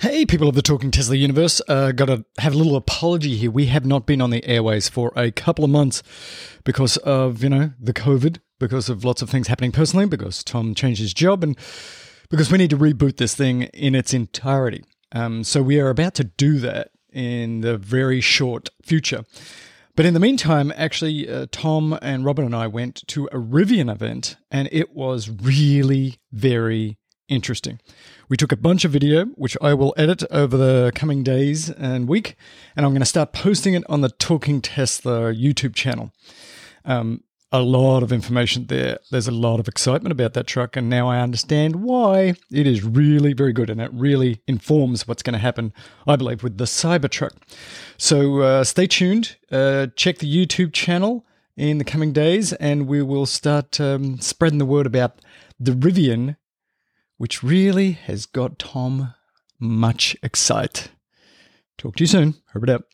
Hey, people of the Talking Tesla universe. Uh, Got to have a little apology here. We have not been on the airways for a couple of months because of, you know, the COVID, because of lots of things happening personally, because Tom changed his job, and because we need to reboot this thing in its entirety. Um, so we are about to do that in the very short future. But in the meantime, actually, uh, Tom and Robin and I went to a Rivian event, and it was really very interesting. We took a bunch of video, which I will edit over the coming days and week, and I'm going to start posting it on the Talking Tesla YouTube channel. Um, a lot of information there. There's a lot of excitement about that truck, and now I understand why it is really very good, and it really informs what's going to happen, I believe, with the Cybertruck. So uh, stay tuned. Uh, check the YouTube channel in the coming days, and we will start um, spreading the word about the Rivian which really has got Tom much excited. Talk to you soon. Herbert out.